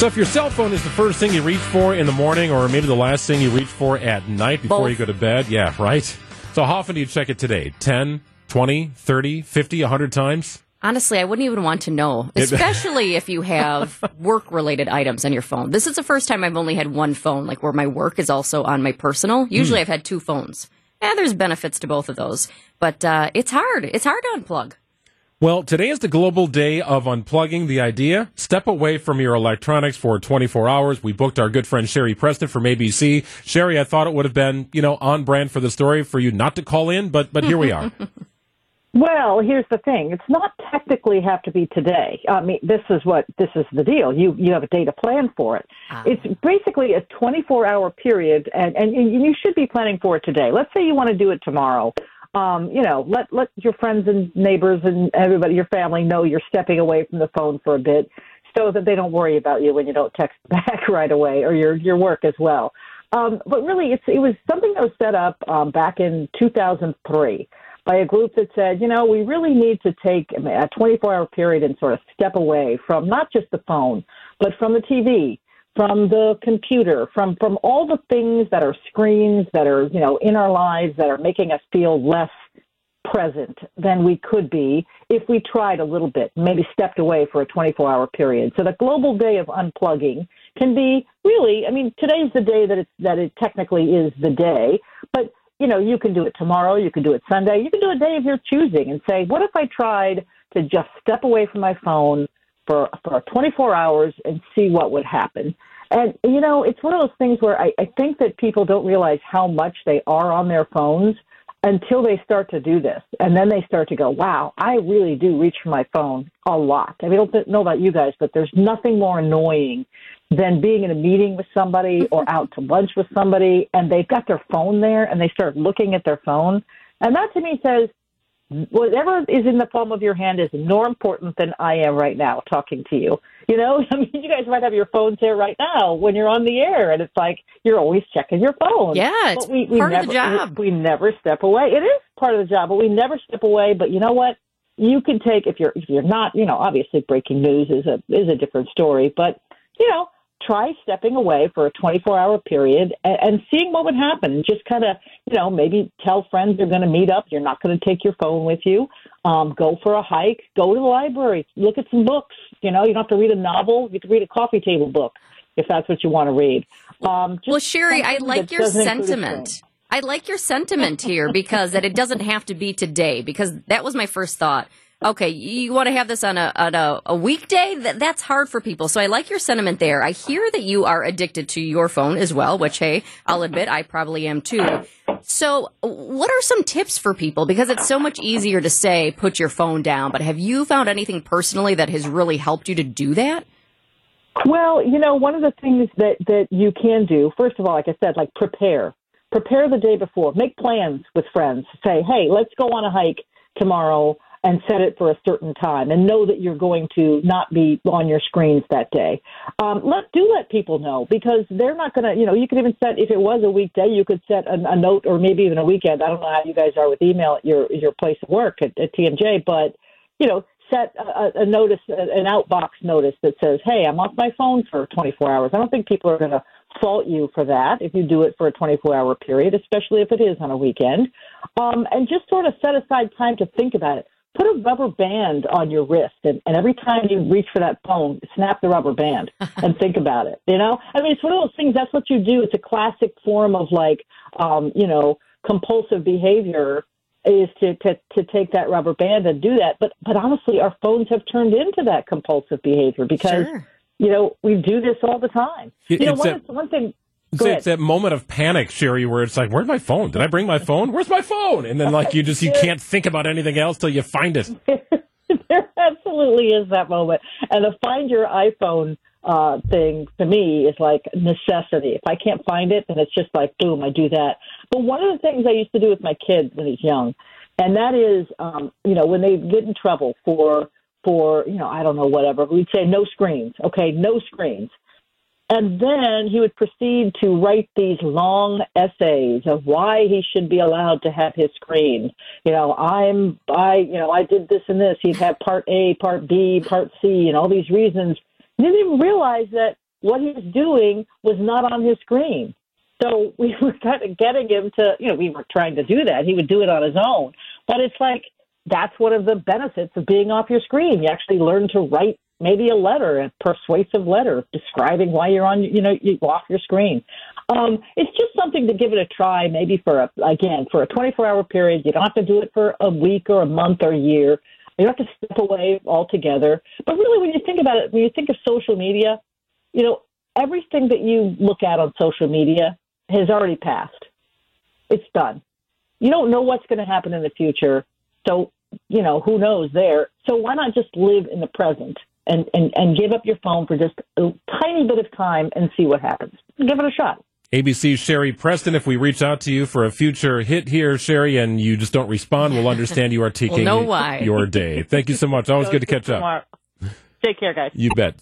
So if your cell phone is the first thing you reach for in the morning or maybe the last thing you reach for at night before Both. you go to bed, yeah, right? So how often do you check it today? 10, 20, 30, 50, 100 times? Honestly, I wouldn't even want to know, especially if you have work related items on your phone. This is the first time I've only had one phone, like where my work is also on my personal. Usually I've had two phones. Yeah, there's benefits to both of those, but uh, it's hard. It's hard to unplug. Well, today is the global day of unplugging. The idea, step away from your electronics for 24 hours. We booked our good friend Cheri Preston from ABC. Cheri, I thought it would have been, you know, on brand for the story for you not to call in, but but here we are. Well, here's the thing. It's not technically have to be today. I mean, this is what this is the deal. You you have a day to plan for it. Ah. It's basically a 24 hour period, and and you should be planning for it today. Let's say you want to do it tomorrow. Um, you know, let let your friends and neighbors and everybody, your family, know you're stepping away from the phone for a bit, so that they don't worry about you when you don't text back right away, or your your work as well. Um, but really, it's it was something that was set up um, back in 2003 by a group that said, you know, we really need to take a 24 hour period and sort of step away from not just the phone, but from the TV, from the computer, from, from all the things that are screens that are, you know, in our lives that are making us feel less present than we could be if we tried a little bit, maybe stepped away for a 24 hour period. So the global day of unplugging can be really, I mean, today's the day that it's, that it technically is the day, but you know, you can do it tomorrow, you can do it Sunday, you can do a day of your choosing and say, what if I tried to just step away from my phone for, for 24 hours and see what would happen? And, you know, it's one of those things where I, I think that people don't realize how much they are on their phones until they start to do this. And then they start to go, wow, I really do reach for my phone a lot. I mean, I don't know about you guys, but there's nothing more annoying than being in a meeting with somebody or out to lunch with somebody and they've got their phone there and they start looking at their phone. And that to me says, whatever is in the palm of your hand is more important than I am right now talking to you. You know, I mean, you guys might have your phones there right now when you're on the air, and it's like you're always checking your phone. Yeah, it's But we, we part never, of the job. We, we never step away. It is part of the job, but we never step away. But you know what? You can take if you're if you're not, you know, obviously breaking news is a is a different story, but you know, try stepping away for a 24 hour period and, and seeing what would happen. Just kind of, you know, maybe tell friends you're going to meet up. You're not going to take your phone with you. Um, go for a hike. Go to the library. Look at some books. You know, you don't have to read a novel. You can read a coffee table book if that's what you want to read. Um, just Well, Cheri, I like your doesn't include a sentiment. I like your sentiment here because that it doesn't have to be today because that was my first thought. Okay, you want to have this on a on a, a weekday? That, that's hard for people. So I like your sentiment there. I hear that you are addicted to your phone as well, which hey, I'll admit I probably am too. So, what are some tips for people? Because it's so much easier to say put your phone down, but have you found anything personally that has really helped you to do that? Well, you know, one of the things that that you can do, first of all, like I said, like prepare. Prepare the day before. Make plans with friends. Say, "Hey, let's go on a hike tomorrow." And set it for a certain time, and know that you're going to not be on your screens that day. Um, let do let people know because they're not going to. You know, you could even set if it was a weekday, you could set a, a note, or maybe even a weekend. I don't know how you guys are with email at your your place of work at, at TMJ, but you know, set a, a notice, an outbox notice that says, "Hey, I'm off my phone for 24 hours." I don't think people are going to fault you for that if you do it for a 24-hour period, especially if it is on a weekend. Um, and just sort of set aside time to think about it. Put a rubber band on your wrist, and, and every time you reach for that phone, snap the rubber band and think about it. You know, I mean, it's one of those things. That's what you do. It's a classic form of like, um, you know, compulsive behavior is to, to to take that rubber band and do that. But but honestly, our phones have turned into that compulsive behavior because Sure. you know we do this all the time. It- you know, one, a- one thing. It's, it's that moment of panic, Cheri, where it's like, "Where's my phone? Did I bring my phone? Where's my phone?" And then like you just you can't think about anything else till you find it. there absolutely is that moment, and the find your iPhone uh, thing to me is like necessity. If I can't find it, then it's just like boom, I do that. But one of the things I used to do with my kids when he's young, and that is, um, you know, when they get in trouble for for you know I don't know whatever, we'd say no screens. Okay, no screens. And then he would proceed to write these long essays of why he should be allowed to have his screen. You know, I'm, I, you know, I did this and this. He'd have part A, part B, part C, and all these reasons. He didn't even realize that what he was doing was not on his screen. So we were kind of getting him to, you know, we were trying to do that. He would do it on his own. But it's like, that's one of the benefits of being off your screen. You actually learn to write maybe a letter, a persuasive letter describing why you're on, you know, you off your screen. Um, it's just something to give it a try, maybe for a, again, for a 24 hour period. You don't have to do it for a week or a month or a year. You don't have to step away altogether. But really, when you think about it, when you think of social media, you know, everything that you look at on social media has already passed. It's done. You don't know what's going to happen in the future. So, you know, who knows there. So why not just live in the present and, and, and give up your phone for just a tiny bit of time and see what happens? Give it a shot. ABC's Cheri Preston. If we reach out to you for a future hit here, Cheri, and you just don't respond, we'll understand you are taking we'll know why. your day. Thank you so much. Always good to catch up. Take care, guys. You bet.